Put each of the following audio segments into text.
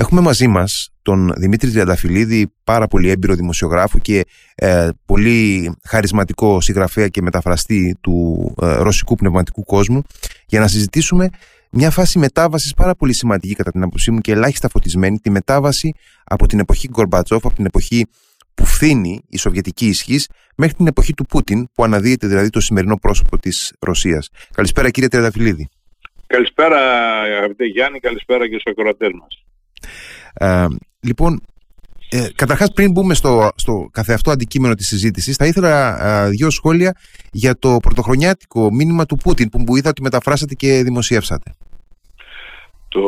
Έχουμε μαζί μας τον Δημήτρη Τριανταφυλλίδη, πάρα πολύ έμπειρο δημοσιογράφο και ε, πολύ χαρισματικό συγγραφέα και μεταφραστή του ε, ρωσικού πνευματικού κόσμου για να συζητήσουμε μια φάση μετάβασης πάρα πολύ σημαντική κατά την άποψή μου και ελάχιστα φωτισμένη, τη μετάβαση από την εποχή Γκορμπατσόφ, από την εποχή που φθήνει η σοβιετική ισχύς μέχρι την εποχή του Πούτιν που αναδύεται δηλαδή το σημερινό πρόσωπο της Ρωσίας. Καλησπέρα κύριε Τριανταφυλλίδη. Καλησπέρα αγαπητέ Γιάννη, καλησπέρα και στους ακροατές μας. Ε, λοιπόν, ε, καταρχάς πριν μπούμε στο, στο καθεαυτό αντικείμενο της συζήτησης θα ήθελα ε, δύο σχόλια για το πρωτοχρονιάτικο μήνυμα του Πούτιν που μου είδα ότι μεταφράσατε και δημοσιεύσατε. Το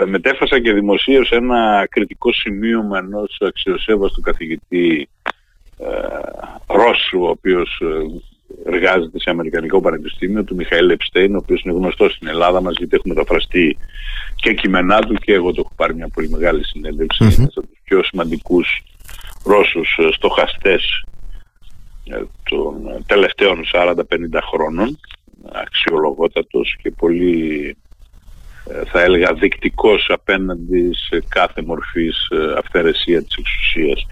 ε, μετέφρασα και δημοσίευσα ένα κριτικό σημείωμα ενός αξιοσέβαστου καθηγητή ε, Ρώσου ο οποίος ε, εργάζεται σε Αμερικανικό Πανεπιστήμιο του Μιχαήλ Επστέιν, ο οποίος είναι γνωστός στην Ελλάδα μας γιατί έχουμε μεταφραστεί και κείμενά του και εγώ το έχω πάρει μια πολύ μεγάλη συνέντευξη. Mm-hmm. Ένας από τους πιο σημαντικούς Ρώσους ε, στοχαστές ε, των τελευταίων 40-50 χρόνων, αξιολογότατος και πολύ ε, θα έλεγα δεικτικός απέναντι σε κάθε μορφής αυθαιρεσία της εξουσίας.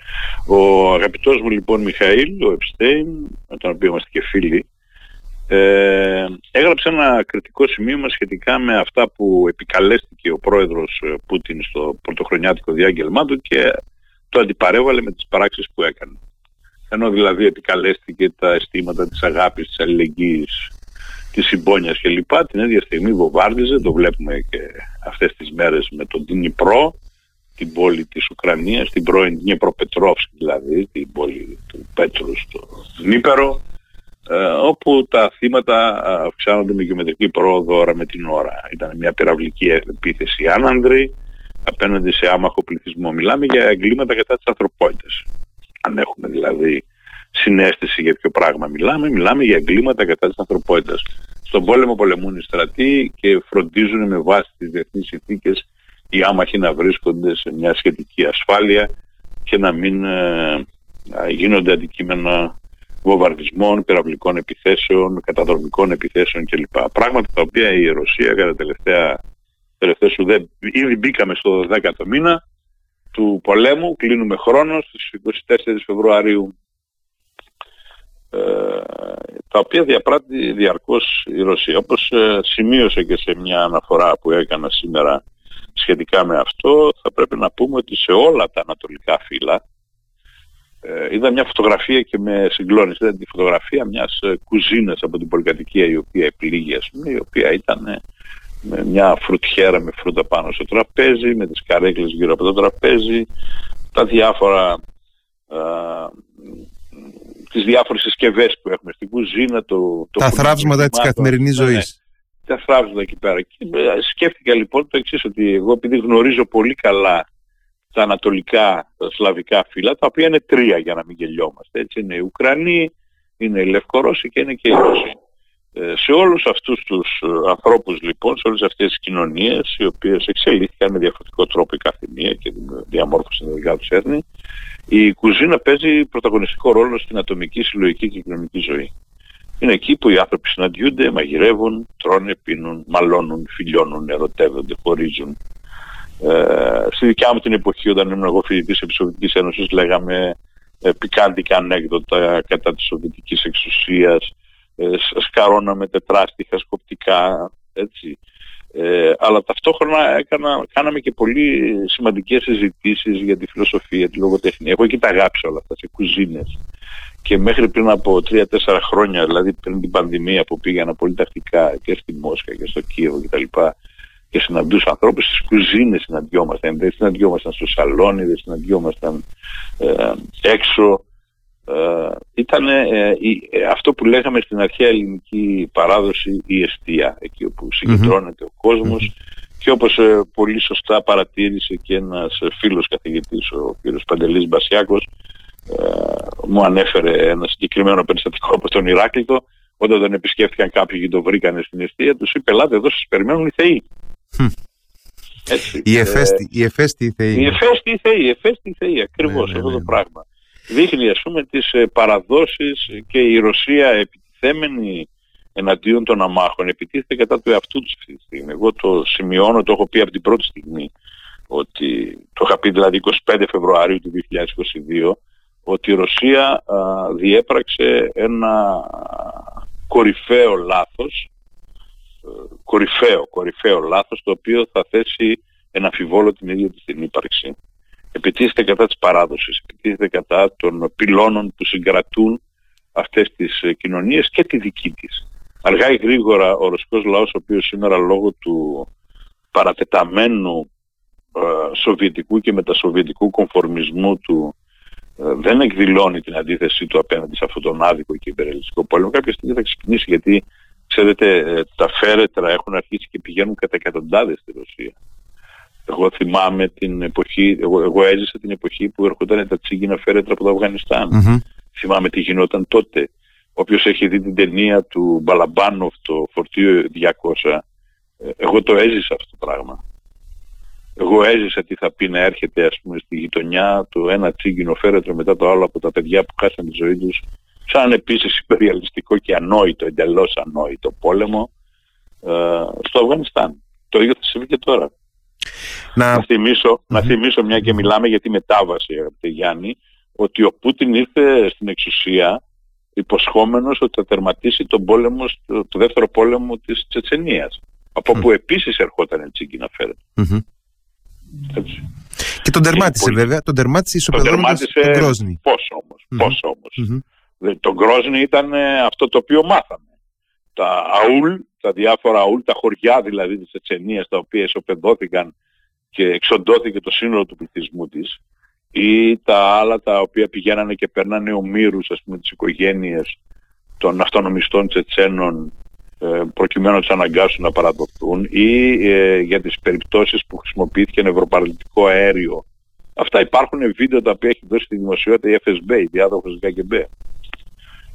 Ο αγαπητός μου λοιπόν Μιχαήλ, ο Επστέιν, με τον οποίο είμαστε και φίλοι, ε, έγραψε ένα κριτικό σημείωμα σχετικά με αυτά που επικαλέστηκε ο πρόεδρος ε, Πούτιν στο πρωτοχρονιάτικο διάγγελμά του και το αντιπαρέβαλε με τις πράξεις που έκανε. Ενώ δηλαδή επικαλέστηκε τα αισθήματα της αγάπης, της αλληλεγγύης, της συμπόνιας κλπ. Την ίδια στιγμή βομβάρδιζε, το βλέπουμε και αυτές τις μέρες με τον Τινιπρό, την πόλη της Ουκρανίας, την πρώην Δνιεπροπετρόφσκ δηλαδή, την πόλη του Πέτρους στο Δνήπερο, ε, όπου τα θύματα αυξάνονται με γεωμετρική πρόοδο ώρα με την ώρα. Ήταν μια πυραυλική επίθεση άνανδρη απέναντι σε άμαχο πληθυσμό. Μιλάμε για εγκλήματα κατά της ανθρωπότητας. Αν έχουμε δηλαδή συνέστηση για ποιο πράγμα μιλάμε, μιλάμε για εγκλήματα κατά της ανθρωπότητας. Στον πόλεμο πολεμούν οι στρατοί και φροντίζουν με βάση τις διεθνείς συνθήκες οι άμαχοι να βρίσκονται σε μια σχετική ασφάλεια και να μην ε, γίνονται αντικείμενα βομβαρδισμών, πυραυλικών επιθέσεων, καταδρομικών επιθέσεων κλπ. Πράγματα τα οποία η Ρωσία κατά τελευταία, τελευταία σου δεν... Ήδη μπήκαμε στο 10ο μήνα του πολέμου, κλείνουμε χρόνος στις 24 Φεβρουαρίου ε, τα οποία διαπράττει διαρκώς η Ρωσία. Όπως ε, σημείωσε και σε μια αναφορά που έκανα σήμερα σχετικά με αυτό, θα πρέπει να πούμε ότι σε όλα τα ανατολικά φύλλα ε, είδα μια φωτογραφία και με συγκλώνησε. Είδα τη φωτογραφία μιας ε, κουζίνας από την πολυκατοικία η οποία επιλήγει, ας πούμε, η οποία ήταν ε, με μια φρουτιέρα με φρούτα πάνω στο τραπέζι, με τις καρέκλες γύρω από το τραπέζι, τα διάφορα, α, τις διάφορες συσκευές που έχουμε στην κουζίνα. Το, το τα θράψματα της καθημερινής ναι, ναι. ζωής. τα θράψματα εκεί πέρα. Και σκέφτηκα λοιπόν το εξής, ότι εγώ επειδή γνωρίζω πολύ καλά τα ανατολικά τα σλαβικά φύλλα, τα οποία είναι τρία για να μην γελιόμαστε. Έτσι είναι οι Ουκρανοί, είναι οι Λευκορώσοι και είναι και οι Ρώσοι. Ε, σε όλους αυτούς τους ε, ανθρώπους λοιπόν, σε όλες αυτές τις κοινωνίες οι οποίες εξελίχθηκαν με διαφορετικό τρόπο η καθημεία και διαμόρφωση την δικά τους έθνη, η κουζίνα παίζει πρωταγωνιστικό ρόλο στην ατομική, συλλογική και κοινωνική ζωή. Είναι εκεί που οι άνθρωποι συναντιούνται, μαγειρεύουν, τρώνε, πίνουν, μαλώνουν, φιλιώνουν, ερωτεύονται, χωρίζουν, ε, στη δικιά μου την εποχή όταν ήμουν εγώ φοιτητής της Σοβιετικής Ένωσης λέγαμε ε, πικάντικα ανέκδοτα κατά της Σοβιετικής εξουσίας, ε, σκαρώναμε τετράστιχα σκοπτικά, έτσι. Ε, αλλά ταυτόχρονα έκανα, κάναμε και πολύ σημαντικές συζητήσεις για τη φιλοσοφία, τη λογοτεχνία. Εγώ εκεί τα αγάπησα όλα αυτά σε κουζίνες. Και μέχρι πριν από 3-4 χρόνια, δηλαδή πριν την πανδημία που πήγαινα πολύ τακτικά και στη Μόσχα και στο Κίεβο κτλ και συναντούσα ανθρώπους στις κουζίνες συναντιόμασταν, δεν συναντιόμασταν στο σαλόνι, δεν συναντιόμασταν ε, έξω. Ε, ήταν ε, ε, αυτό που λέγαμε στην αρχαία ελληνική παράδοση η αιστεία, εκεί όπου συγκεντρώνεται ο κόσμος και όπως ε, πολύ σωστά παρατήρησε και ένας φίλος καθηγητής, ο κ. Παντελής Μπασιάκος, μου ανέφερε ένα συγκεκριμένο περιστατικό από τον Ηράκλειτο, όταν τον επισκέφτηκαν κάποιοι και το βρήκανε στην αιστεία, τους είπε, ελάτε εδώ σας περιμένουν οι θεοί. Έτσι. Η εφέστη, η εφέστη θεή. Η εφέστη θεή, η εφέστη θεή, ακριβώς ναι, ναι, αυτό το ναι. πράγμα. Δείχνει ας πούμε τις ε, παραδόσεις και η Ρωσία επιτιθέμενη εναντίον των αμάχων επιτίθεται κατά του εαυτού της αυτή τη στιγμή. Εγώ το σημειώνω, το έχω πει από την πρώτη στιγμή ότι, το είχα πει δηλαδή 25 Φεβρουαρίου του 2022, ότι η Ρωσία διέπραξε ένα κορυφαίο λάθος, ε, κορυφαίο, κορυφαίο λάθος, το οποίο θα θέσει ένα αμφιβόλο την ίδια της την ύπαρξη. Επιτίθεται κατά της παράδοσης, επιτίθεται κατά των πυλώνων που συγκρατούν αυτές τις ε, κοινωνίες και τη δική της. Αργά ή γρήγορα ο ρωσικός λαός, ο οποίος σήμερα λόγω του παρατεταμένου ε, σοβιετικού και μετασοβιετικού κομφορμισμού του ε, δεν εκδηλώνει την αντίθεσή του απέναντι σε αυτόν τον άδικο και υπερελιστικό πόλεμο, κάποια στιγμή θα ξυπνήσει γιατί ξέρετε ε, τα φέρετρα έχουν αρχίσει και πηγαίνουν κατά εκατοντάδες στη Ρωσία. Εγώ θυμάμαι την εποχή, εγώ, εγώ έζησα την εποχή που έρχονταν τα τσίγκινα φέρετρα από το αφγανισταν Θυμάμαι τι γινόταν τότε. Όποιος έχει δει την ταινία του Μπαλαμπάνοφ, το φορτίο 200, ε, εγώ το έζησα αυτό το πράγμα. Εγώ έζησα τι θα πει να έρχεται ας πούμε στη γειτονιά το ένα τσίγκινο φέρετρο μετά το άλλο από τα παιδιά που χάσαν τη ζωή τους σαν επίσης υπεριαλιστικό και ανόητο, εντελώς ανόητο πόλεμο ε, στο Αφγανιστάν. Το ίδιο θα συμβεί και τώρα. Να, να θυμίσω, να θυμίσω μια και μιλάμε για τη μετάβαση αγαπητέ Γιάννη ότι ο Πούτιν ήρθε στην εξουσία υποσχόμενος ότι θα τερματίσει τον πόλεμο, το δεύτερο πόλεμο της Τσετσενίας από mm. που επίσης ερχόταν έτσι να φέρεται. Mm-hmm. Και τον τερμάτισε βέβαια, τον τερμάτισε ισοπεδώνοντας τον Γκρόσνη. Πώς όμως, mm-hmm. πώς όμως. Mm-hmm. Τον Γκρόσνη ήταν ε, αυτό το οποίο μάθαμε. Τα αούλ, τα διάφορα αούλ, τα χωριά δηλαδή της Τσετσενίας τα οποία ισοπεδώθηκαν και εξοντώθηκε το σύνολο του πληθυσμού της ή τα άλλα τα οποία πηγαίνανε και περνάνε ομήρους ας πούμε τις οικογένειες των αυτονομιστών Τσετσένων ε, προκειμένου να τους αναγκάσουν να παραδοθούν ή ε, για τις περιπτώσεις που χρησιμοποιήθηκε ευρωπαραλυτικό αέριο. Αυτά υπάρχουν βίντεο τα οποία έχει δώσει στη δημοσιότητα η FSB, η διάδοχος της ΚΑΚΕΜΠΕ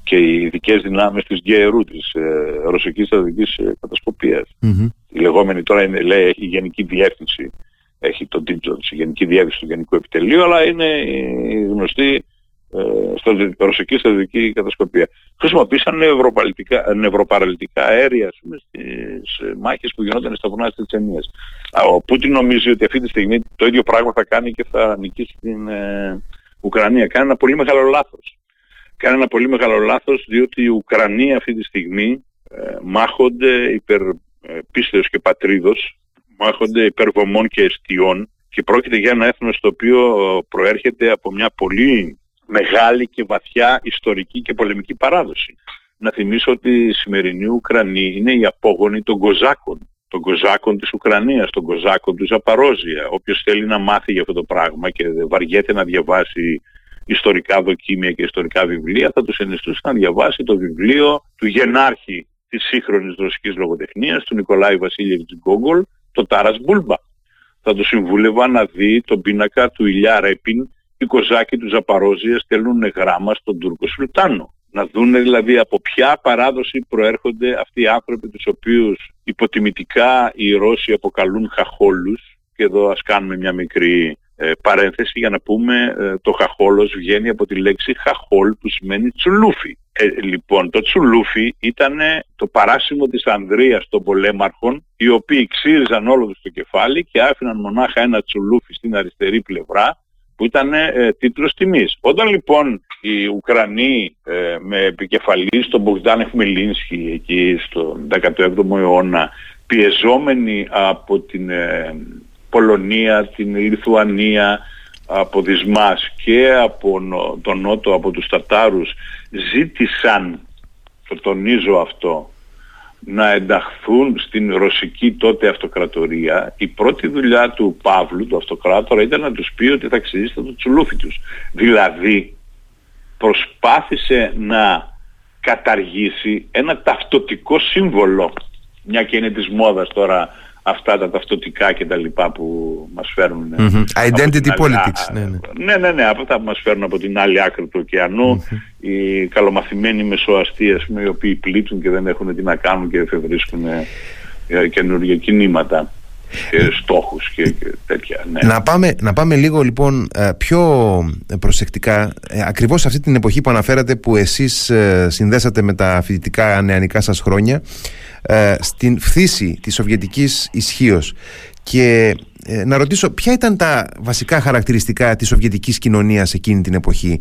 και οι ειδικές δυνάμεις της ΓΕΡΟΥ, της ε, Ρωσικής Στρατηγικής ε, Κατασκοπίας. Mm-hmm. Η λεγόμενη τώρα είναι, λέει, έχει γενική διεύθυνση, έχει τον τίτλο της, η γενική διεύθυνση του Γενικού Επιτελείου, αλλά είναι η γνωστή ε, ρωσική στρατιωτική κατασκοπία. Χρησιμοποίησαν νευροπαραλυτικά αέρια στις ε, μάχες που γινόταν στα βουνά της Τσετσενίας. Ο Πούτιν νομίζει ότι αυτή τη στιγμή το ίδιο πράγμα θα κάνει και θα νικήσει την ε, Ουκρανία. Κάνει ένα πολύ μεγάλο λάθος. Κάνει ένα πολύ μεγάλο λάθος διότι οι Ουκρανοί αυτή τη στιγμή ε, μάχονται υπερ ε, πίστεως και πατρίδος, μάχονται υπερ βομών και αιστιών και πρόκειται για ένα έθνος το οποίο προέρχεται από μια πολύ μεγάλη και βαθιά ιστορική και πολεμική παράδοση. Να θυμίσω ότι η σημερινή Ουκρανοί είναι οι απόγονοι των Κοζάκων, των Κοζάκων της Ουκρανίας, των Κοζάκων του Ζαπαρόζια. Όποιος θέλει να μάθει για αυτό το πράγμα και βαριέται να διαβάσει ιστορικά δοκίμια και ιστορικά βιβλία, θα τους ενιστούσε να διαβάσει το βιβλίο του γενάρχη της σύγχρονης ρωσικής λογοτεχνίας, του Νικολάη Βασίλειevich Γκόγκολ, το Τάρας Μπούλμπα. Θα τους συμβούλευα να δει τον πίνακα του Ηλιά Ρέπιν οι Κοζάκοι του Ζαπαρόζια στέλνουν γράμμα στον Τούρκο Σουλτάνο. Να δούνε δηλαδή από ποια παράδοση προέρχονται αυτοί οι άνθρωποι τους οποίους υποτιμητικά οι Ρώσοι αποκαλούν χαχόλους και εδώ ας κάνουμε μια μικρή ε, παρένθεση για να πούμε ε, το χαχόλος βγαίνει από τη λέξη χαχόλ που σημαίνει τσουλούφι. Ε, λοιπόν, το τσουλούφι ήταν το παράσημο της Ανδρείας των πολέμαρχων οι οποίοι ξύριζαν όλο τους το κεφάλι και άφηναν μονάχα ένα τσουλούφι στην αριστερή πλευρά που ήταν ε, τίτλος τιμής. Όταν λοιπόν οι Ουκρανοί ε, με επικεφαλής στον Μπογδάν Εχμελίνσκι εκεί στον 17ο αιώνα πιεζόμενοι από την ε, Πολωνία, την Λιθουανία, από Δυσμάς και από τον Νότο, από τους Τατάρους ζήτησαν, το τονίζω αυτό, να ενταχθούν στην ρωσική τότε αυτοκρατορία, η πρώτη δουλειά του Παύλου, του αυτοκράτορα, ήταν να τους πει ότι θα ξυρίστε το τσουλούφι τους. Δηλαδή, προσπάθησε να καταργήσει ένα ταυτοτικό σύμβολο, μια και είναι της μόδας τώρα αυτά τα ταυτοτικά και τα λοιπά που μας φέρνουν. Mm-hmm. Identity politics. Ναι, ναι. ναι, ναι, ναι, αυτά που μας φέρνουν από την άλλη άκρη του ωκεανου οι καλομαθημένοι μεσοαστοί, ας πούμε, οι οποίοι πλήττουν και δεν έχουν τι να κάνουν και εφευρίσκουν ε, καινούργια κινήματα και στόχους και, και τέτοια. Ναι. Να, πάμε, να πάμε λίγο λοιπόν ε, πιο προσεκτικά ε, ακριβώς αυτή την εποχή που αναφέρατε που εσείς συνδέσατε με τα φοιτητικά νεανικά σας χρόνια στην φθήση της Σοβιετικής ισχύως και ε, να ρωτήσω ποια ήταν τα βασικά χαρακτηριστικά της Σοβιετικής κοινωνίας εκείνη την εποχή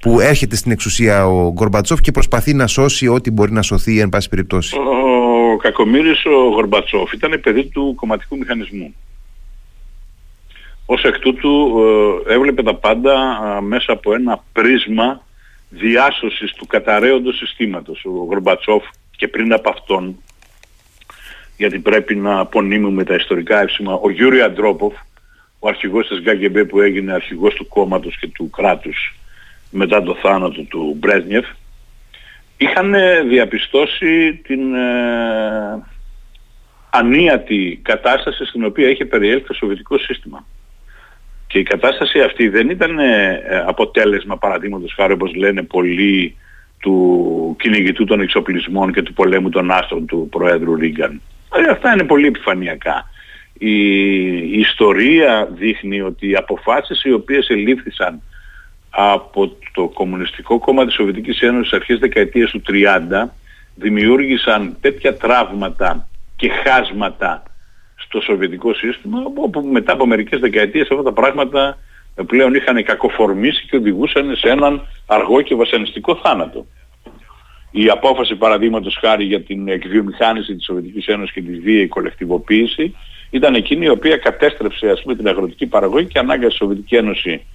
που έρχεται στην εξουσία ο Γκορμπατσόφ και προσπαθεί να σώσει ό,τι μπορεί να σωθεί εν πάση περιπτώσει; Ο Κακομύρης ο Γορμπατσόφ ήταν παιδί του κομματικού μηχανισμού. Ως εκ τούτου ε, έβλεπε τα πάντα μέσα από ένα πρίσμα διάσωσης του καταραίοντος συστήματος. Ο Γορμπατσόφ και πριν από αυτόν, γιατί πρέπει να απονείμουμε τα ιστορικά εύσημα, ο Γιούρι Αντρόποφ, ο αρχηγός της ΓΚΜ που έγινε αρχηγός του κόμματος και του κράτους μετά το θάνατο του Μπρέσνιεφ, είχαν διαπιστώσει την ε, ανίατη κατάσταση στην οποία είχε περιέλθει το Σοβιετικό σύστημα. Και η κατάσταση αυτή δεν ήταν ε, αποτέλεσμα παραδείγματος χάρη όπως λένε πολλοί του κυνηγητού των εξοπλισμών και του πολέμου των άστρων του Προέδρου Ρίγκαν. Ε, αυτά είναι πολύ επιφανειακά. Η, η ιστορία δείχνει ότι οι αποφάσεις οι οποίες ελήφθησαν από το Κομμουνιστικό Κόμμα της Σοβιετικής Ένωσης αρχές δεκαετίας του 30 δημιούργησαν τέτοια τραύματα και χάσματα στο Σοβιετικό σύστημα όπου μετά από μερικές δεκαετίες αυτά τα πράγματα πλέον είχαν κακοφορμήσει και οδηγούσαν σε έναν αργό και βασανιστικό θάνατο. Η απόφαση παραδείγματος χάρη για την εκβιομηχάνηση της Σοβιετικής Ένωσης και τη βίαιη κολεκτιβοποίηση ήταν εκείνη η οποία κατέστρεψε ας πούμε την αγροτική παραγωγή και ανάγκασε τη Σοβιετική Ένωση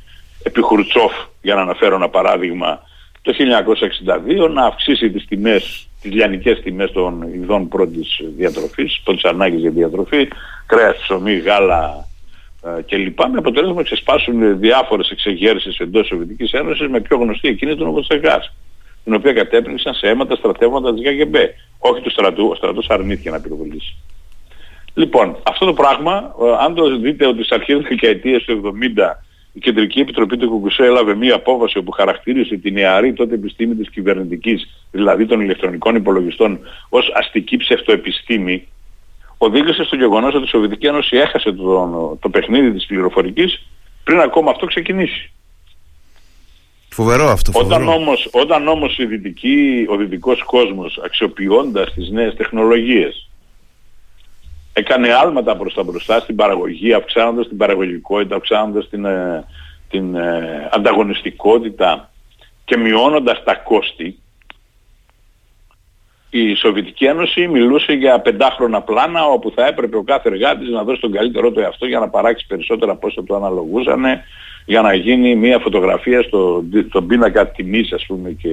επί Χουρτσόφ, για να αναφέρω ένα παράδειγμα, το 1962 να αυξήσει τις τιμές, τις λιανικές τιμές των ειδών πρώτης διατροφής, πρώτης ανάγκης για διατροφή, κρέας, ψωμί, γάλα ε, κλπ. Με αποτέλεσμα να ξεσπάσουν διάφορες εξεγέρσεις εντός της Σοβιετικής Ένωσης με πιο γνωστή εκείνη τον Οβοτσεγάς την οποία κατέπνιξαν σε αίματα στρατεύματα της ΓΑΓΕΜΠ. Όχι του στρατού, ο στρατός αρνήθηκε να πυροβολήσει. Λοιπόν, αυτό το πράγμα, ε, αν το δείτε ότι στις αρχές της δεκαετίας του 70 η Κεντρική Επιτροπή του Κουκουσέ έλαβε μία απόφαση όπου χαρακτήρισε την νεαρή τότε επιστήμη της κυβερνητικής, δηλαδή των ηλεκτρονικών υπολογιστών, ως αστική ψευτοεπιστήμη, οδήγησε στο γεγονός ότι η Σοβιετική Ένωση έχασε το, το παιχνίδι της πληροφορικής πριν ακόμα αυτό ξεκινήσει. Φοβερό αυτό. Φοβερό. Όταν όμως, όταν όμως η δυτική, ο δυτικός κόσμος αξιοποιώντας τις νέες τεχνολογίες έκανε άλματα προς τα μπροστά στην παραγωγή, αυξάνοντας την παραγωγικότητα, αυξάνοντας την, ε, την ε, ανταγωνιστικότητα και μειώνοντας τα κόστη, η Σοβιετική Ένωση μιλούσε για πεντάχρονα πλάνα όπου θα έπρεπε ο κάθε εργάτης να δώσει τον καλύτερό του εαυτό για να παράξει περισσότερα από όσο του αναλογούσαν για να γίνει μια φωτογραφία στο, στον πίνακα τιμής ας πούμε και,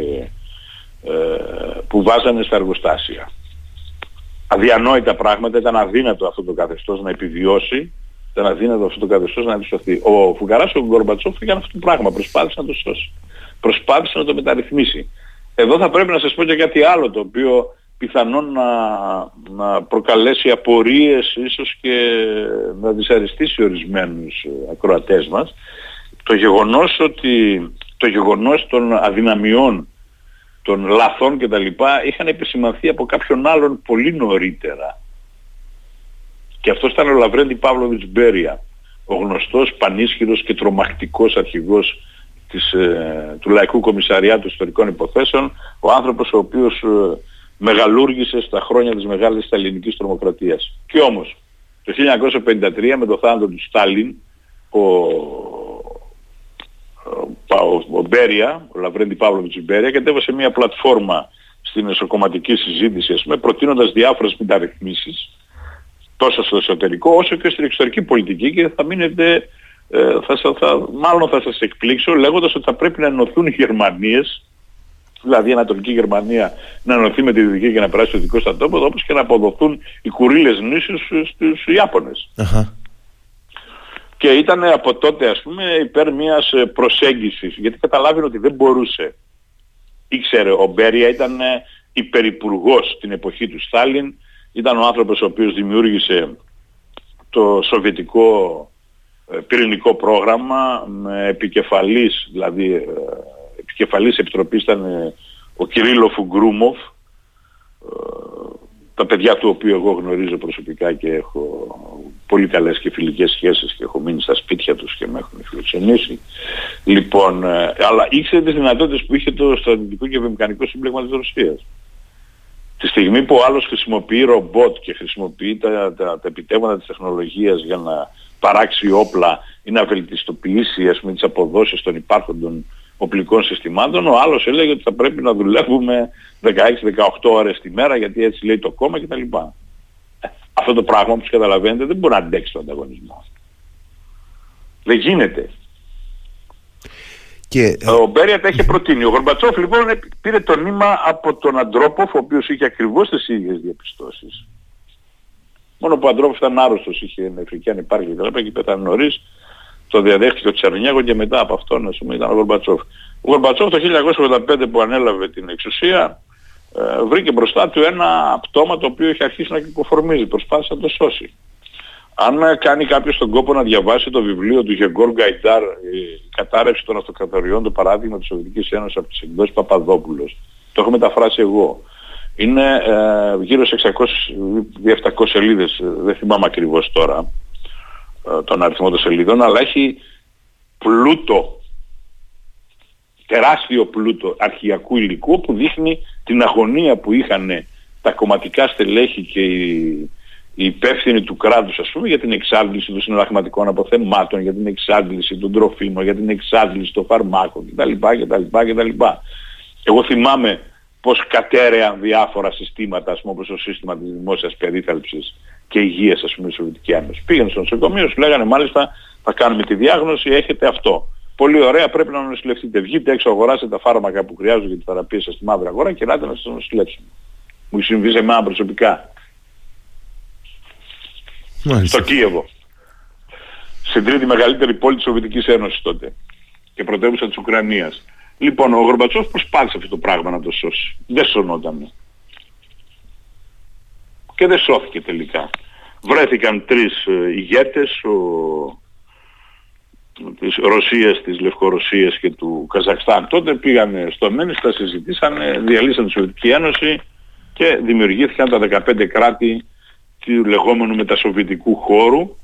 ε, που βάζανε στα εργοστάσια αδιανόητα πράγματα, ήταν αδύνατο αυτό το καθεστώς να επιβιώσει, ήταν αδύνατο αυτό το καθεστώς να αντισωθεί. Ο Φουκαράς ο Γκορμπατσόφ έκανε αυτό το πράγμα, προσπάθησε να το σώσει. Προσπάθησε να το μεταρρυθμίσει. Εδώ θα πρέπει να σας πω και κάτι άλλο το οποίο πιθανόν να, να προκαλέσει απορίες ίσως και να δυσαρεστήσει ορισμένους ακροατές μας το γεγονός ότι το γεγονός των αδυναμιών των λαθών και τα λοιπά είχαν επισημανθεί από κάποιον άλλον πολύ νωρίτερα. Και αυτός ήταν ο Λαβρέντι Παύλοβιτς Μπέρια, ο γνωστός, πανίσχυρος και τρομακτικός αρχηγός της, ε, του Λαϊκού Κομισαριάτου Ιστορικών Υποθέσεων, ο άνθρωπος ο οποίος ε, μεγαλούργησε στα χρόνια της μεγάλης ελληνικής τρομοκρατίας. Και όμως, το 1953 με το θάνατο του Στάλιν, ο ο Μπέρια, ο Λαβρέντι Παύλοβιτς Μπέρια, κατέβασε μια πλατφόρμα στην εσωκομματική συζήτηση, ας πούμε, προτείνοντας διάφορες μεταρρυθμίσεις, τόσο στο εσωτερικό όσο και στην εξωτερική πολιτική και θα μείνετε, ε, θα, θα, μάλλον θα σας εκπλήξω λέγοντας ότι θα πρέπει να ενωθούν οι Γερμανίες, δηλαδή η Ανατολική Γερμανία να ενωθεί με τη Δυτική και να περάσει στο δικό στρατόπεδο, όπως και να αποδοθούν οι κουρίλες νήσους στους Ιάπωνες και ήταν από τότε ας πούμε υπέρ μιας ε, προσέγγισης γιατί καταλάβαινε ότι δεν μπορούσε. Ήξερε ο Μπέρια ήταν ε, υπερυπουργός την εποχή του Στάλιν, ήταν ο άνθρωπος ο οποίος δημιούργησε το σοβιετικό ε, πυρηνικό πρόγραμμα με επικεφαλής, δηλαδή επικεφαλής επιτροπής ήταν ο Κυρίλοφ Γκρούμοφ τα παιδιά του οποίου εγώ γνωρίζω προσωπικά και έχω πολύ καλές και φιλικές σχέσεις και έχω μείνει στα σπίτια τους και με έχουν φιλοξενήσει. Λοιπόν, ε, αλλά ήξερε τις δυνατότητες που είχε το στρατιωτικό και βιομηχανικό σύμπλεγμα της Ρωσίας. Τη στιγμή που ο άλλος χρησιμοποιεί ρομπότ και χρησιμοποιεί τα, τα, τα επιτεύγματα της τεχνολογίας για να παράξει όπλα ή να βελτιστοποιήσει ας πούμε, τις αποδόσεις των υπάρχοντων οπλικών συστημάτων, ο άλλος έλεγε ότι θα πρέπει να δουλεύουμε 16-18 ώρες τη μέρα γιατί έτσι λέει το κόμμα κτλ. Ε, αυτό το πράγμα όπως καταλαβαίνετε δεν μπορεί να αντέξει τον ανταγωνισμό. Δεν γίνεται. Και... Ο Μπέριατ έχει προτείνει. Ο Γορμπατσόφ λοιπόν πήρε το νήμα από τον Αντρόποφ, ο οποίος είχε ακριβώς τις ίδιες διαπιστώσεις. Μόνο που ο Αντρόποφ ήταν άρρωστος, είχε νεφρική ανυπάρχεια και και πέθανε νωρίς. Το διαδέχτηκε ο Τσαρνιάκο και μετά από αυτόν ήταν ο Γορμπατσόφ. Ο Γορμπατσόφ το 1985 που ανέλαβε την εξουσία ε, βρήκε μπροστά του ένα πτώμα το οποίο είχε αρχίσει να κυκοφορμίζει. Προσπάθησε να το σώσει. Αν κάνει κάποιος τον κόπο να διαβάσει το βιβλίο του Γεγκόρ Γκαϊντάρ «Η κατάρρευση των αυτοκρατοριών, το παράδειγμα της Σοβιετικής Ένωσης από τις εκδόσεις Παπαδόπουλος, το έχω μεταφράσει εγώ. Είναι ε, γύρω σε 600-700 σελίδες, δεν θυμάμαι ακριβώς τώρα ε, τον αριθμό των σελίδων, αλλά έχει πλούτο, τεράστιο πλούτο αρχιακού υλικού που δείχνει την αγωνία που είχαν τα κομματικά στελέχη και οι οι υπεύθυνοι του κράτους ας πούμε για την εξάντληση των συναλλαγματικών αποθεμάτων, για την εξάντληση των τροφίμων, για την εξάντληση των φαρμάκων κτλ. κτλ, κτλ. Εγώ θυμάμαι πως κατέρεαν διάφορα συστήματα, ας πούμε, όπως το σύστημα της δημόσιας περίθαλψης και υγείας, ας πούμε, στη Σοβιετική Ένωση. Πήγαν στο νοσοκομείο, σου λέγανε μάλιστα θα κάνουμε τη διάγνωση, έχετε αυτό. Πολύ ωραία, πρέπει να νοσηλευτείτε. Βγείτε έξω, αγοράσετε τα φάρμακα που χρειάζονται για τη θεραπεία σας στη μαύρη αγορά και ελάτε να σας νοσηλεύσουμε. Μου συμβεί σε εμένα προσωπικά. Μάλιστα. στο Κίεβο. Στην τρίτη μεγαλύτερη πόλη της Σοβιετικής Ένωσης τότε και πρωτεύουσα της Ουκρανίας. Λοιπόν, ο Γορμπατσόφ προσπάθησε αυτό το πράγμα να το σώσει. Δεν σωνόταν. Και δεν σώθηκε τελικά. Βρέθηκαν τρεις ε, ηγέτες, ο, της Ρωσίας, της Λευκορωσίας και του Καζακστάν. Τότε πήγαν στο Μένις, τα συζητήσανε, διαλύσαν τη Σοβιετική Ένωση και δημιουργήθηκαν τα 15 κράτη του λεγόμενου μετασοβιετικού χώρου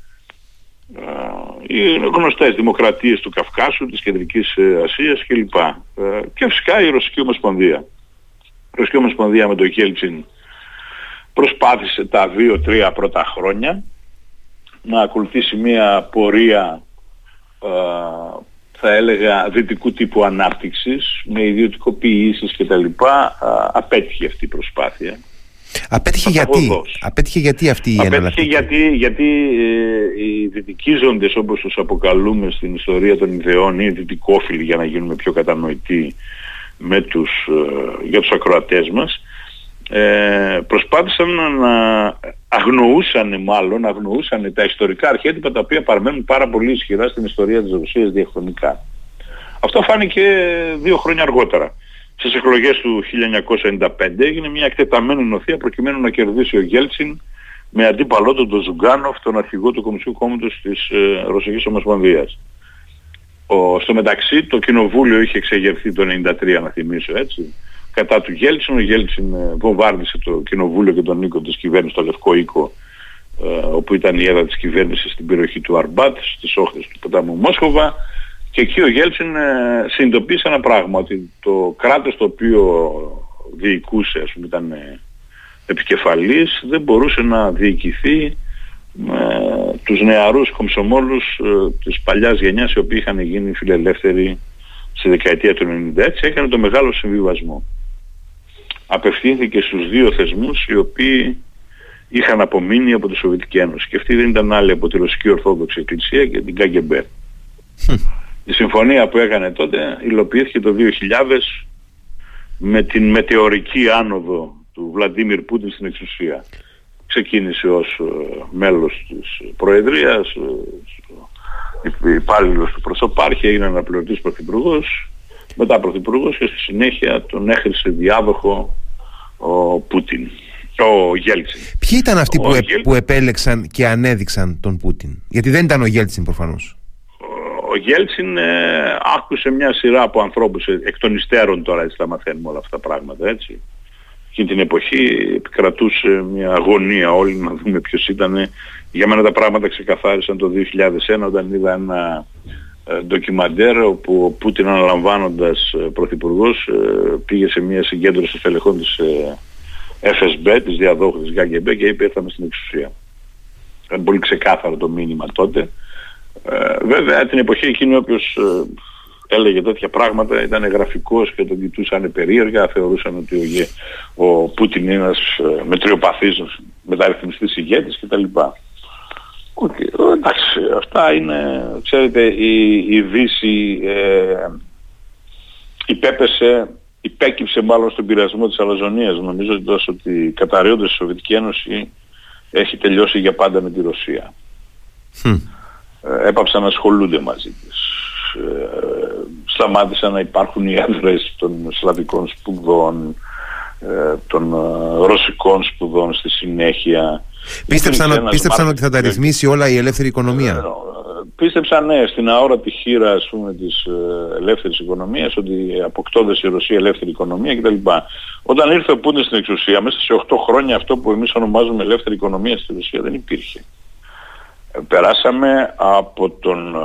οι γνωστές δημοκρατίες του Καυκάσου, της Κεντρικής ε, Ασίας κλπ. Ε, και φυσικά η Ρωσική Ομοσπονδία. Η Ρωσική Ομοσπονδία με τον Κέλτσιν προσπάθησε τα δύο-τρία πρώτα χρόνια να ακολουθήσει μια πορεία θα έλεγα δυτικού τύπου ανάπτυξης με ιδιωτικοποιήσεις κτλ. Απέτυχε αυτή η προσπάθεια. Απέτυχε γιατί, απέτυχε γιατί αυτή η Απέτυχε γιατί, γιατί ε, οι δυτικίζοντες όπως τους αποκαλούμε στην ιστορία των ιδεών ή οι δυτικόφιλοι για να γίνουμε πιο κατανοητοί με τους, ε, για τους ακροατές μας ε, προσπάθησαν να αγνοούσαν μάλλον αγνοούσαν τα ιστορικά αρχέτυπα τα οποία παραμένουν πάρα πολύ ισχυρά στην ιστορία της Ρωσίας διαχρονικά. Αυτό φάνηκε δύο χρόνια αργότερα στις εκλογές του 1995 έγινε μια εκτεταμένη νοθεία προκειμένου να κερδίσει ο Γέλτσιν με αντίπαλό του τον Ζουγκάνοφ, τον αρχηγό του Κομμουνιστικού Κόμματος της ε, Ρωσικής Ομοσπονδίας. Ο, στο μεταξύ το κοινοβούλιο είχε εξεγερθεί το 1993 να θυμίσω έτσι. Κατά του Γέλτσιν, ο Γέλτσιν ε, βομβάρδισε το κοινοβούλιο και τον οίκο της κυβέρνησης, το Λευκό Οίκο, ε, όπου ήταν η έδρα της κυβέρνησης στην περιοχή του Αρμπάτ, στις όχθες του ποτάμου Μόσκοβα. Και εκεί ο Γέλτσιν ε, συνειδητοποίησε ένα πράγμα, ότι το κράτος το οποίο διοικούσε, ας πούμε ήταν ε, επικεφαλής, δεν μπορούσε να διοικηθεί με τους νεαρούς κομψομόλους ε, της παλιάς γενιάς οι οποίοι είχαν γίνει φιλελεύθεροι στη δεκαετία του 1996 έκανε το μεγάλο συμβιβασμό. Απευθύνθηκε στους δύο θεσμούς οι οποίοι είχαν απομείνει από τη Σοβιετική Ένωση και αυτοί δεν ήταν άλλοι από τη Ρωσική Ορθόδοξη Εκκλησία και την ΚΑΓΕΜΠΕ. Η συμφωνία που έκανε τότε υλοποιήθηκε το 2000 με την μετεωρική άνοδο του Βλαντίμιρ Πούτιν στην εξουσία. Ξεκίνησε ως ε, μέλος της Προεδρίας, ε, υπάλληλος του προσωπάρχη, έγινε αναπληρωτής πρωθυπουργός, μετά πρωθυπουργός και στη συνέχεια τον έχρισε διάδοχο ο Πούτιν. Ο Γέλτσιν. Ποιοι ήταν αυτοί που, που επέλεξαν και ανέδειξαν τον Πούτιν; Γιατί δεν ήταν ο Γέλτσιν προφανώς ο Γέλτσιν ε, άκουσε μια σειρά από ανθρώπους ε, εκ των υστέρων τώρα έτσι τα μαθαίνουμε όλα αυτά τα πράγματα έτσι. Εκείνη την εποχή επικρατούσε μια αγωνία όλοι να δούμε ποιος ήταν. Για μένα τα πράγματα ξεκαθάρισαν το 2001 όταν είδα ένα ε, ντοκιμαντέρ όπου ο Πούτιν αναλαμβάνοντας ε, πρωθυπουργός πήγε σε μια συγκέντρωση τελεχών της FSB, της διαδόχου της ΓΑΓΕΜΠΕ και είπε ήρθαμε στην εξουσία. Ήταν πολύ ξεκάθαρο το μήνυμα τότε Ε, βέβαια την εποχή εκείνη όποιος ε, έλεγε τέτοια πράγματα ήταν γραφικός και τον κοιτούσαν περίεργα, θεωρούσαν ότι ο, ο Πούτιν είναι ένας ε, μετριοπαθής μεταρρυθμιστής ηγέτης κτλ. Okay. Εντάξει, αυτά είναι, ξέρετε, η, η Δύση ε, υπέπεσε, υπέκυψε μάλλον στον πειρασμό της αλαζονίας. Νομίζω ότι καταρρίοντας η Σοβιετική Ένωση έχει τελειώσει για πάντα με τη Ρωσία. Hm. έπαψαν να ασχολούνται μαζί της. Ε, σταμάτησαν να υπάρχουν οι άντρες των σλαβικών σπουδών, ε, των ε, ρωσικών σπουδών στη συνέχεια. Πίστεψαν, πίστεψαν ότι θα τα ρυθμίσει όλα η ελεύθερη οικονομία; Πίστεψαν ναι στην αόρατη χείρα ας πούμε της ελεύθερης οικονομίας ότι αποκτώντας η Ρωσία ελεύθερη οικονομία κτλ. Όταν ήρθε ο Πούντιν στην εξουσία μέσα σε 8 χρόνια αυτό που εμείς ονομάζουμε ελεύθερη οικονομία στη Ρωσία δεν υπήρχε. Περάσαμε από τον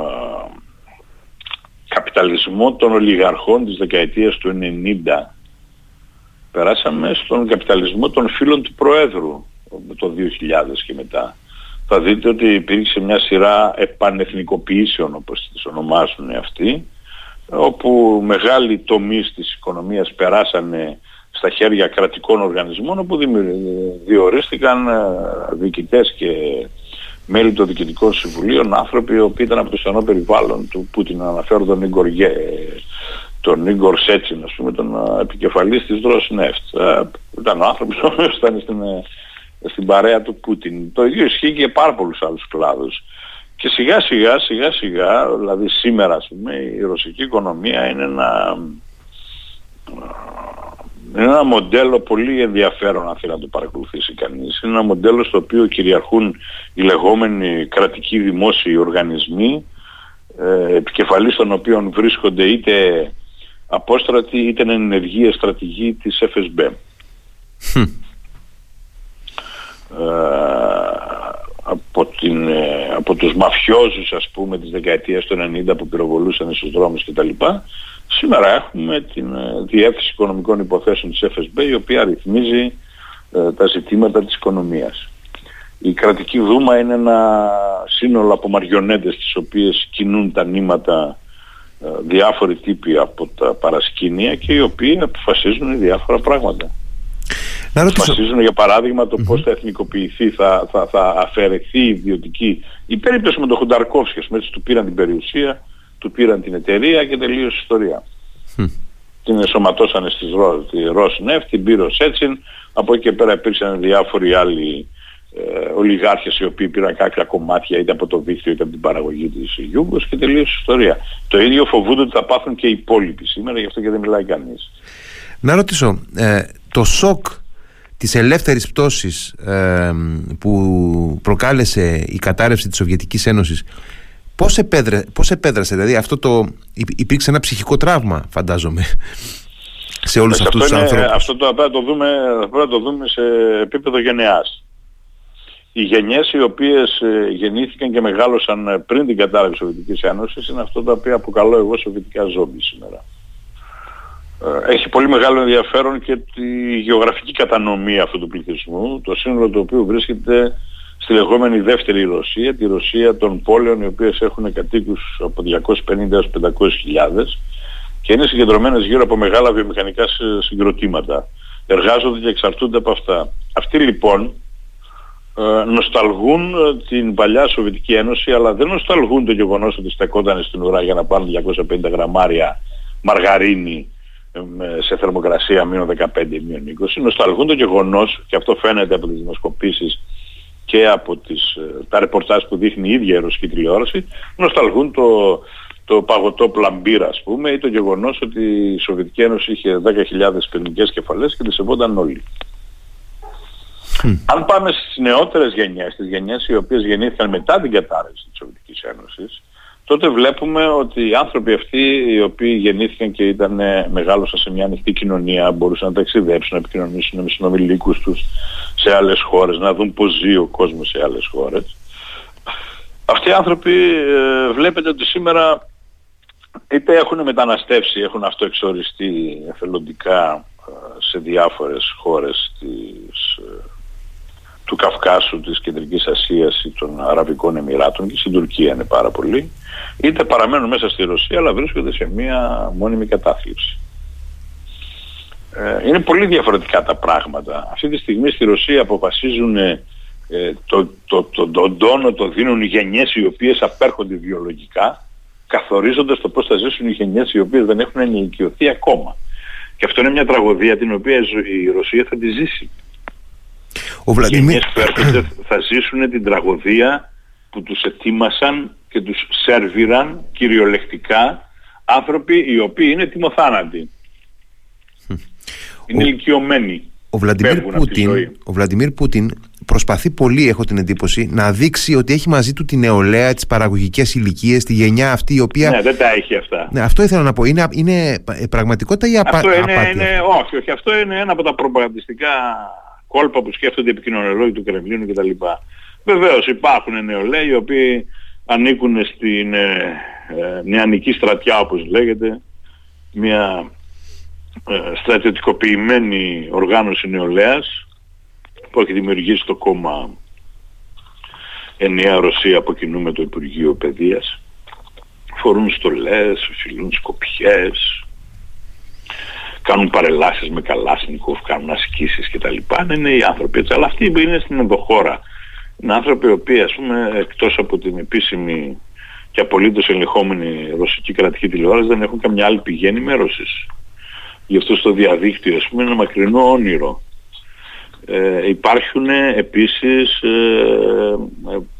καπιταλισμό των ολιγαρχών της δεκαετίας του 90 περάσαμε στον καπιταλισμό των φίλων του Προέδρου το 2000 και μετά. Θα δείτε ότι υπήρξε μια σειρά επανεθνικοποιήσεων όπως τις ονομάζουν αυτοί όπου μεγάλοι τομείς της οικονομίας περάσανε στα χέρια κρατικών οργανισμών όπου διορίστηκαν ε, διοικητές και μέλη των διοικητικών συμβουλίων, άνθρωποι οι οποίοι ήταν από το στενό περιβάλλον του Πούτιν. Αναφέρω τον Ίγκορ, τον Ίγκορ Σέτσιν, ας πούμε, τον επικεφαλής της Ροσνεφτ. Ε, ήταν ο άνθρωπος ο οποίος ήταν στην, ε, στην παρέα του Πούτιν. Το ίδιο ισχύει και πάρα πολλούς άλλους κλάδους. Και σιγά σιγά, σιγά σιγά, δηλαδή σήμερα ας πούμε, η ρωσική οικονομία είναι ένα είναι ένα μοντέλο πολύ ενδιαφέρον αν θέλει να το παρακολουθήσει κανείς. Είναι ένα μοντέλο στο οποίο κυριαρχούν οι λεγόμενοι κρατικοί δημόσιοι οργανισμοί ε, επικεφαλής των οποίων βρίσκονται είτε απόστρατοι είτε εν ενεργεία στρατηγοί της FSB. Ε, από, την, ε, από τους μαφιόζους ας πούμε της δεκαετίας του 90 που πυροβολούσαν στους δρόμους κτλ. Σήμερα έχουμε την ε, Διεύθυνση Οικονομικών Υποθέσεων της FSB η οποία ρυθμίζει ε, τα ζητήματα της οικονομίας. Η κρατική δούμα είναι ένα σύνολο από μαριονέτες τις οποίες κινούν τα νήματα ε, διάφοροι τύποι από τα παρασκήνια και οι οποίοι αποφασίζουν διάφορα πράγματα. Να Αποφασίζουν για παράδειγμα το πώς θα εθνικοποιηθεί, θα, θα, θα αφαιρεθεί η ιδιωτική. Η περίπτωση με τον Χουνταρκόφσκι, έτσι του πήραν την περιουσία, του πήραν την εταιρεία και τελείωσε η ιστορία. Mm. Την εσωματώσανε στη Ροσνεφ, την πήρε ο Σέτσιν, από εκεί και πέρα υπήρξαν διάφοροι άλλοι ε, ολιγάρχες οι οποίοι πήραν κάποια κομμάτια είτε από το δίκτυο είτε από την παραγωγή της Γιούγκος και τελείωσε η ιστορία. Το ίδιο φοβούνται ότι θα πάθουν και οι υπόλοιποι σήμερα, γι' αυτό και δεν μιλάει κανείς. Να ρωτήσω, ε, το σοκ της ελεύθερης πτώσης ε, που προκάλεσε η κατάρρευση της Σοβιετικής Ένωσης Πώς, επέδρε, πώς επέδρασε, δηλαδή αυτό το υπήρξε ένα ψυχικό τραύμα φαντάζομαι σε όλους αυτούς τους ανθρώπους. Αυτό το πρέπει να το, δούμε, πρέπει να το δούμε σε επίπεδο γενεάς. Οι γενιές οι οποίες ε, γεννήθηκαν και μεγάλωσαν πριν την κατάρρευση της Σοβιετικής Ένωσης είναι αυτό το οποίο αποκαλώ εγώ σοβιετικά ζόμπι σήμερα. Ε, έχει πολύ μεγάλο ενδιαφέρον και τη γεωγραφική κατανομή αυτού του πληθυσμού, το σύνολο του οποίου βρίσκεται στη λεγόμενη δεύτερη Ρωσία, τη Ρωσία των πόλεων οι οποίες έχουν κατοίκους από 250 έως 500 χιλιάδες και είναι συγκεντρωμένες γύρω από μεγάλα βιομηχανικά συγκροτήματα. Εργάζονται και εξαρτούνται από αυτά. Αυτοί λοιπόν ε, νοσταλγούν ε, την παλιά Σοβιετική Ένωση αλλά δεν νοσταλγούν το γεγονός ότι στεκόταν στην ουρά για να πάρουν 250 γραμμάρια μαργαρίνη ε, σε θερμοκρασία μείον 15 μείον 20. Νοσταλγούν το γεγονός και αυτό φαίνεται από τις δημοσκοπήσεις και από τις, ε, τα ρεπορτάζ που δείχνει η ίδια η ρωσική τηλεόραση νοσταλγούν το, το παγωτό πλαμπύρα ας πούμε ή το γεγονός ότι η Σοβιετική Ένωση είχε 10.000 πυρηνικές κεφαλές και τις σεβόταν όλοι. Αν πάμε στις νεότερες γενιές, τις γενιές οι οποίες γεννήθηκαν μετά την κατάρρευση της Σοβιετικής Ένωσης, τότε βλέπουμε ότι οι άνθρωποι αυτοί οι οποίοι γεννήθηκαν και ήταν ε, μεγάλωσαν σε μια ανοιχτή κοινωνία, μπορούσαν να ταξιδέψουν, να επικοινωνήσουν με συνομιλίκους τους σε άλλες χώρες, να δουν πώς ζει ο κόσμος σε άλλες χώρες. Αυτοί οι άνθρωποι ε, βλέπετε ότι σήμερα είτε έχουν μεταναστεύσει, έχουν αυτοεξοριστεί εθελοντικά ε, σε διάφορες χώρες της, του Καυκάσου, της Κεντρικής Ασίας ή των Αραβικών Εμμυράτων και στην Τουρκία είναι πάρα πολλοί, είτε παραμένουν μέσα στη Ρωσία αλλά βρίσκονται σε μια μόνιμη κατάθλιψη. Ε, είναι πολύ διαφορετικά τα πράγματα. Αυτή τη στιγμή στη Ρωσία αποφασίζουν ε, το, το, το, τον τόνο το δίνουν οι γενιές οι οποίες απέρχονται βιολογικά καθορίζοντας το πώς θα ζήσουν οι γενιές οι οποίες δεν έχουν ενηλικιωθεί ακόμα. Και αυτό είναι μια τραγωδία την οποία η Ρωσία θα τη ζήσει. Ο Βλαντιμίρ... Οι γενιές που έρχονται θα ζήσουν την τραγωδία που τους ετοίμασαν και τους σερβίραν κυριολεκτικά άνθρωποι οι οποίοι είναι τιμοθάνατοι. Είναι ηλικιωμένοι. Ο Βλαντιμίρ, Πούτιν, ο Βλαντιμίρ Πούτιν προσπαθεί πολύ, έχω την εντύπωση, να δείξει ότι έχει μαζί του τη νεολαία, τις παραγωγικές ηλικίες, τη γενιά αυτή η οποία. Ναι, δεν τα έχει αυτά. Ναι, αυτό ήθελα να πω. Είναι, είναι πραγματικότητα ή απα... αυτό είναι, απάτη. Είναι, όχι, όχι. Αυτό είναι ένα από τα προπαγανδιστικά κόλπα που σκέφτονται οι επικοινωνιολόγοι του Κρεμλίνου κτλ. Βεβαίως υπάρχουν νεολαίοι οι οποίοι ανήκουν στην ε, ε, νεανική στρατιά όπως λέγεται, μια ε, στρατιωτικοποιημένη οργάνωση νεολαίας που έχει δημιουργήσει το κόμμα Ενιαία Ρωσία από κοινού με το Υπουργείο Παιδείας φορούν στολές, φιλούν σκοπιές κάνουν παρελάσεις με καλάσνικοφ, κάνουν ασκήσεις κτλ. Είναι οι άνθρωποι έτσι, αλλά αυτοί που είναι στην ενδοχώρα είναι άνθρωποι οι οποίοι ας πούμε εκτός από την επίσημη και απολύτως ελεγχόμενη ρωσική κρατική τηλεόραση δεν έχουν καμιά άλλη πηγή ενημέρωσης. Γι' αυτό στο διαδίκτυο ας πούμε είναι ένα μακρινό όνειρο. Ε, υπάρχουν επίσης ε,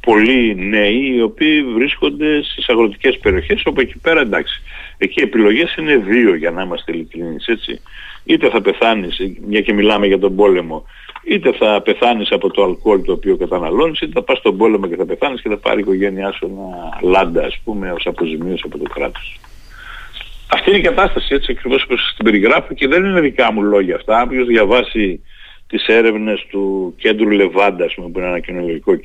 πολλοί νέοι οι οποίοι βρίσκονται στις αγροτικές περιοχές όπου εκεί πέρα εντάξει εκεί οι επιλογές είναι δύο για να είμαστε ειλικρινείς έτσι είτε θα πεθάνεις μια και μιλάμε για τον πόλεμο είτε θα πεθάνεις από το αλκοόλ το οποίο καταναλώνεις είτε θα πας στον πόλεμο και θα πεθάνεις και θα πάρει η οικογένειά σου ένα λάντα ας πούμε ως αποζημίωση από το κράτος αυτή είναι η κατάσταση έτσι ακριβώς όπως την περιγράφω και δεν είναι δικά μου λόγια αυτά. Όποιος διαβάσει τις έρευνες του κέντρου Λεβάντα, που είναι ένα κοινωνικό ε,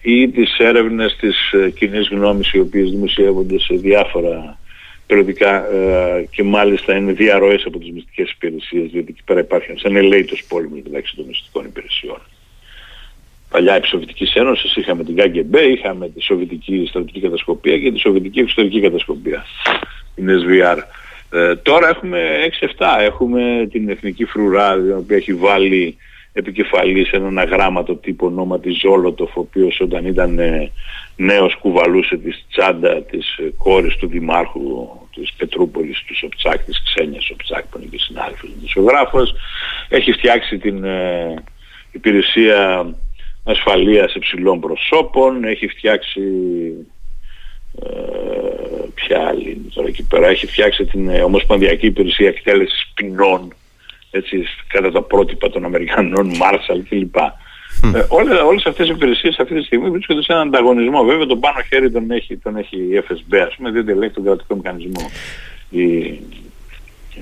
ή τις έρευνες της ε, κοινής γνώμης οι οποίες δημοσιεύονται σε διάφορα περιοδικά ε, και μάλιστα είναι διαρροές από τις μυστικές υπηρεσίες, διότι εκεί πέρα υπάρχει ένας ανελαίτος πόλεμος μεταξύ των μυστικών υπηρεσιών. Παλιά επί Σοβιετικής Ένωσης είχαμε την ΚΑΓΚΕΜΠΕ, είχαμε τη Σοβιετική στρατιωτική κατασκοπία και τη Σοβιετική εξωτερική κατασκοπία, την SVR. Ε, τώρα έχουμε 6-7. Έχουμε την Εθνική Φρουρά, η οποία έχει βάλει επικεφαλής έναν αγράμματο τύπο ονόματι Ζόλοτοφ, ο οποίος όταν ήταν ε, νέος κουβαλούσε τη τσάντα της ε, κόρης του Δημάρχου της Πετρούπολης, του Σοπτσάκ, της Ξένιας Σοπτσάκ, που είναι και συνάδελφος δημοσιογράφος. Έχει φτιάξει την ε, υπηρεσία ασφαλείας υψηλών προσώπων, έχει φτιάξει ε, ποια άλλη τώρα εκεί πέρα, έχει φτιάξει την ε, Ομοσπονδιακή Υπηρεσία Εκτέλεσης Ποινών έτσι, κατά τα πρότυπα των Αμερικανών, Μάρσαλ κλπ. Mm. Ε, όλες, όλες αυτές οι υπηρεσίες αυτή τη στιγμή βρίσκονται σε έναν ανταγωνισμό. Βέβαια τον πάνω χέρι τον έχει, τον έχει η FSB, ας πούμε, διότι ελέγχει τον κρατικό μηχανισμό. Η,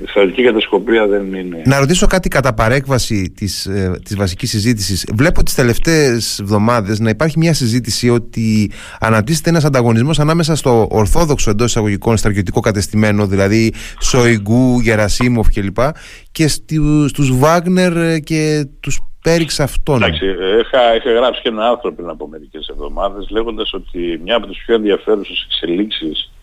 η στρατιωτική κατασκοπία δεν είναι... Να ρωτήσω κάτι κατά παρέκβαση της, ε, της βασικής συζήτησης. Βλέπω τις τελευταίες εβδομάδες να υπάρχει μια συζήτηση ότι αναπτύσσεται ένας ανταγωνισμός ανάμεσα στο ορθόδοξο εντός εισαγωγικών στρατιωτικό κατεστημένο, δηλαδή Σοϊγκού, Γερασίμοφ κλπ. και στους Βάγνερ και τους Πέριξ αυτών. Εντάξει, είχα, είχα γράψει και ένα άρθρο πριν από μερικές εβδομάδες λέγοντας ότι μια από τις πιο ενδιαφέρουσες εξελίξεις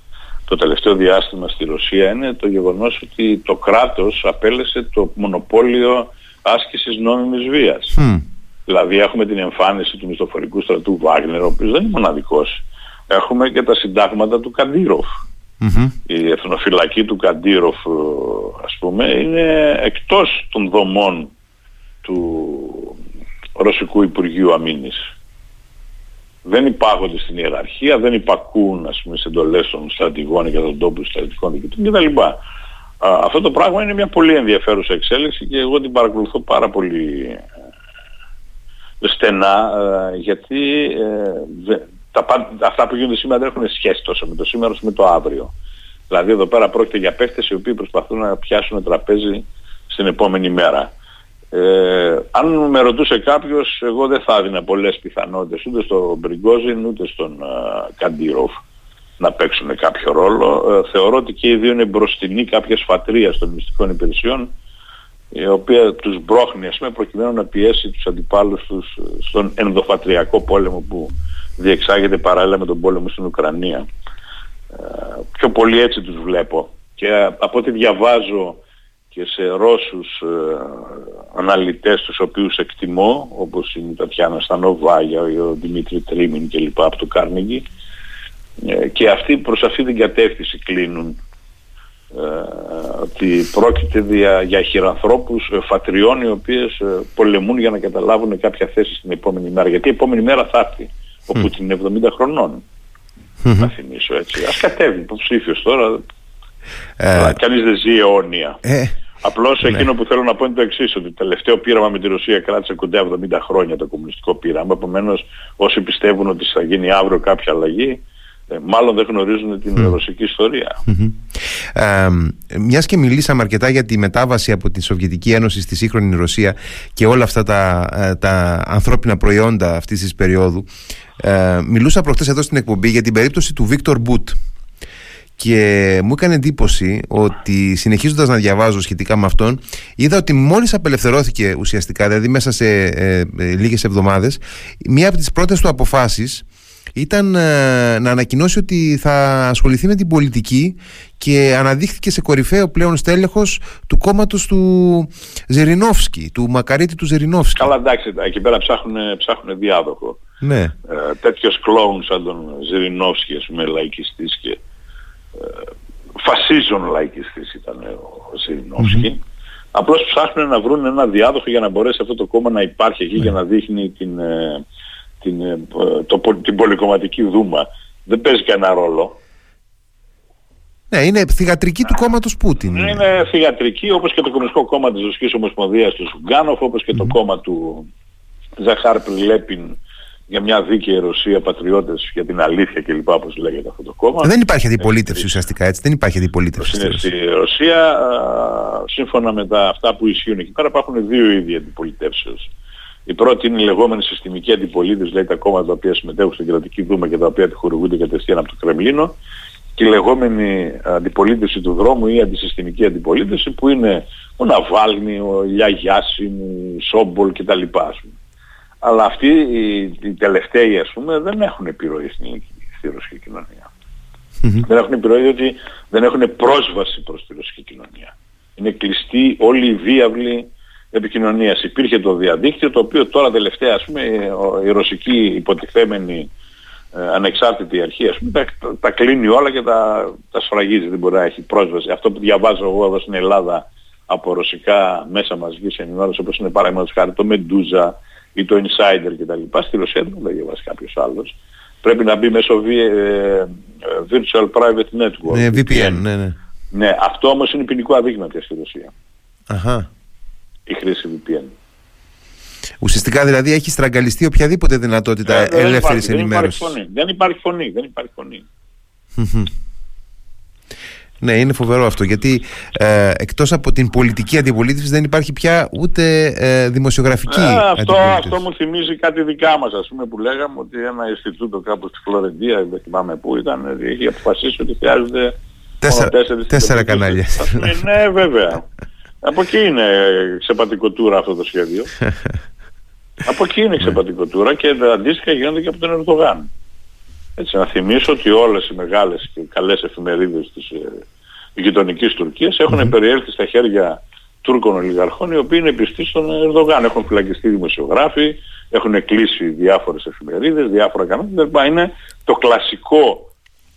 το τελευταίο διάστημα στη Ρωσία είναι το γεγονός ότι το κράτος απέλεσε το μονοπόλιο άσκησης νόμιμης βίας. Δηλαδή έχουμε την εμφάνιση του μισθοφορικού στρατού Βάγνερ, ο οποίος δεν είναι μοναδικός. Έχουμε και τα συντάγματα του καντιροφ Η εθνοφυλακή του Καντήροφ, ας πούμε, είναι εκτός των δομών του Ρωσικού Υπουργείου Αμήνης δεν υπάγονται στην ιεραρχία, δεν υπακούν ας πούμε, σε εντολές των στρατηγών και των τόπους στρατηγικών διοικητών κτλ. Αυτό το πράγμα είναι μια πολύ ενδιαφέρουσα εξέλιξη και εγώ την παρακολουθώ πάρα πολύ ε, στενά ε, γιατί ε, τα, αυτά που γίνονται σήμερα δεν έχουν σχέση τόσο με το σήμερα όσο με το αύριο. Δηλαδή εδώ πέρα πρόκειται για παίχτες οι οποίοι προσπαθούν να πιάσουν τραπέζι στην επόμενη μέρα. Ε, αν με ρωτούσε κάποιος, εγώ δεν θα έδινα πολλές πιθανότητες ούτε στον Μπριγκόζιν ούτε στον uh, Καντήροφ να παίξουν κάποιο ρόλο. Ε, θεωρώ ότι και οι δύο είναι μπροστινοί κάποια φατρίας των μυστικών υπηρεσιών η οποία τους μπρόχνει ας πούμε, προκειμένου να πιέσει τους αντιπάλους τους στον ενδοφατριακό πόλεμο που διεξάγεται παράλληλα με τον πόλεμο στην Ουκρανία. Ε, πιο πολύ έτσι τους βλέπω και από ό,τι διαβάζω και σε Ρώσους ε, αναλυτές τους οποίους εκτιμώ όπως είναι η Τατιάνα Στανοβάγια, ο Δημήτρη Τρίμιν κλπ. από το Κάρνιγκη ε, και αυτοί προς αυτή την κατεύθυνση κλείνουν ε, ότι πρόκειται για, για χειρανθρώπους ε, φατριών οι οποίες ε, πολεμούν για να καταλάβουν κάποια θέση στην επόμενη μέρα. Γιατί η επόμενη μέρα θα έρθει ο Πούτιν είναι 70 χρονών. Να θυμίσω έτσι. Ας κατέβει υποψήφιος τώρα. Αλλά κανείς δεν ζει αιώνια Απλώς ναι. εκείνο που θέλω να πω είναι το εξής, ότι το τελευταίο πείραμα με τη Ρωσία κράτησε κοντά 70 χρόνια το κομμουνιστικό πείραμα. Επομένως όσοι πιστεύουν ότι θα γίνει αύριο κάποια αλλαγή, ε, μάλλον δεν γνωρίζουν την mm. ρωσική ιστορία. Ε, μιας και μιλήσαμε αρκετά για τη μετάβαση από τη Σοβιετική Ένωση στη σύγχρονη Ρωσία και όλα αυτά τα, ε, τα ανθρώπινα προϊόντα αυτής της περίοδου ε, μιλούσα προχτές εδώ στην εκπομπή για την περίπτωση του Βίκτορ Μπουτ και μου έκανε εντύπωση ότι συνεχίζοντας να διαβάζω σχετικά με αυτόν είδα ότι μόλις απελευθερώθηκε ουσιαστικά δηλαδή μέσα σε ε, ε, λίγες εβδομάδες μία από τις πρώτες του αποφάσεις ήταν ε, να ανακοινώσει ότι θα ασχοληθεί με την πολιτική και αναδείχθηκε σε κορυφαίο πλέον στέλεχος του κόμματος του Ζερινόφσκι, του Μακαρίτη του Ζερινόφσκι. Καλά εντάξει, εκεί πέρα ψάχνουν, ψάχνουν διάδοχο. Ναι. Ε, τέτοιος κλόουν σαν τον Ζερινόφσκι, ας πούμε, λαϊκιστής και ε, φασίζον λαϊκιστής ήταν ο Ζερινόφσκι. Mm-hmm. Απλώς ψάχνουν να βρουν ένα διάδοχο για να μπορέσει αυτό το κόμμα να υπάρχει εκεί για ναι. να δείχνει την... Ε, την, ε, το, την πολυκομματική δούμα δεν παίζει κανένα ρόλο. Ναι, είναι θηγατρική του κόμματος Πούτιν. Είναι θηγατρική όπως και το Κομμουνιστικό Κόμμα της Ρωσικής Ομοσπονδίας του Σουγκάνοφ, όπως και το κόμμα του Ζαχάρ Πριλέπιν για μια δίκαιη Ρωσία, πατριώτες για την αλήθεια κλπ. όπως λέγεται αυτό το κόμμα. Δεν υπάρχει αντιπολίτευση ουσιαστικά έτσι, δεν υπάρχει αντιπολίτευση. Είναι στη Ρωσία, σύμφωνα με τα, αυτά που ισχύουν εκεί πέρα υπάρχουν δύο είδη αντιπολιτεύσεως. Η πρώτη είναι η λεγόμενη συστημική αντιπολίτευση, δηλαδή τα κόμματα τα οποία συμμετέχουν στην κρατική δούμα και τα οποία τη χορηγούνται κατευθείαν από το Κρεμλίνο. Και η λεγόμενη αντιπολίτευση του δρόμου ή αντισυστημική αντιπολίτευση που είναι ο Ναβάλνη, ο Ηλιά Γιάσιν, ο Σόμπολ κτλ. Αλλά αυτοί οι, τελευταίοι ας πούμε δεν έχουν επιρροή στην, στη ρωσική κοινωνία. Δεν έχουν επιρροή διότι δεν έχουν πρόσβαση προς τη ρωσική κοινωνία. Είναι κλειστοί όλοι οι διάβλοι επικοινωνίας. Υπήρχε το διαδίκτυο το οποίο τώρα τελευταία ας πούμε η ρωσική υποτιθέμενη ε, ανεξάρτητη αρχή ας πούμε, τα, τα, κλείνει όλα και τα, τα σφραγίζει, δεν μπορεί να έχει πρόσβαση. Αυτό που διαβάζω εγώ εδώ στην Ελλάδα από ρωσικά μέσα μαζικής ενημέρωσης όπως είναι παραδείγματος χάρη το Medusa ή το Insider κτλ. Στη Ρωσία δεν θα διαβάσει κάποιος άλλος. Πρέπει να μπει μέσω ε, ε, Virtual Private Network. Ναι, VPN, ναι, ναι. Ναι, αυτό όμως είναι ποινικό αδίκημα πια στη Ρωσία. Αχα η χρήση VPN. Ουσιαστικά δηλαδή έχει στραγγαλιστεί οποιαδήποτε δυνατότητα ε, ελεύθερης ενημέρωσης. Δεν υπάρχει φωνή. Δεν υπάρχει φωνή. Ναι, είναι φοβερό αυτό γιατί ε, εκτός από την πολιτική αντιπολίτευση δεν υπάρχει πια ούτε ε, δημοσιογραφική ε, αυτό, αυτό μου θυμίζει κάτι δικά μας ας πούμε που λέγαμε ότι ένα Ινστιτούτο κάπου στη Φλωρεντία, δεν θυμάμαι πού ήταν, είχε αποφασίσει ότι χρειάζεται τέσσερα, τέσσερα κανάλια. ναι βέβαια. Από εκεί είναι ξεπατικοτούρα αυτό το σχέδιο. από εκεί είναι ξεπατικοτούρα και αντίστοιχα γίνονται και από τον Ερντογάν. Έτσι να θυμίσω ότι όλες οι μεγάλες και καλές εφημερίδες της ε, γειτονικής Τουρκίας έχουν περιέλθει στα χέρια Τούρκων ολιγαρχών οι οποίοι είναι πιστοί στον Ερντογάν. Έχουν φυλακιστεί δημοσιογράφοι, έχουν κλείσει διάφορες εφημερίδες, διάφορα κανάλια. Είναι το κλασικό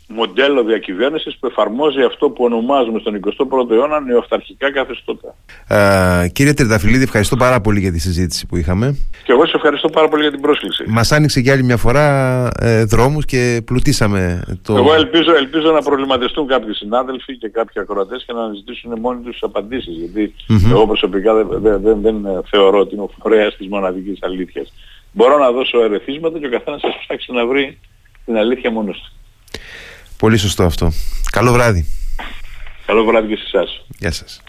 μοντέλο διακυβέρνησης που εφαρμόζει αυτό που ονομάζουμε στον 21ο αιώνα νεοαυταρχικά καθεστώτα. Ε, κύριε Τερταφυλλίδη, ευχαριστώ πάρα πολύ για τη συζήτηση που είχαμε. Και εγώ σε ευχαριστώ πάρα πολύ για την πρόσκληση. Μας άνοιξε για άλλη μια φορά ε, δρόμους και πλουτίσαμε το... Εγώ ελπίζω, ελπίζω να προβληματιστούν κάποιοι συνάδελφοι και κάποιοι ακροατές και να αναζητήσουν μόνοι τους απαντήσεις. Γιατί mm-hmm. εγώ προσωπικά δεν, δεν, δεν, δεν θεωρώ ότι είναι ο φορέας της μοναδικής αλήθειας. Μπορώ να δώσω ερεθίσματα και ο καθένας θα ψάξει να βρει την αλήθεια μόνος του. Πολύ σωστό αυτό. Καλό βράδυ. Καλό βράδυ και σε εσάς. Γεια σας.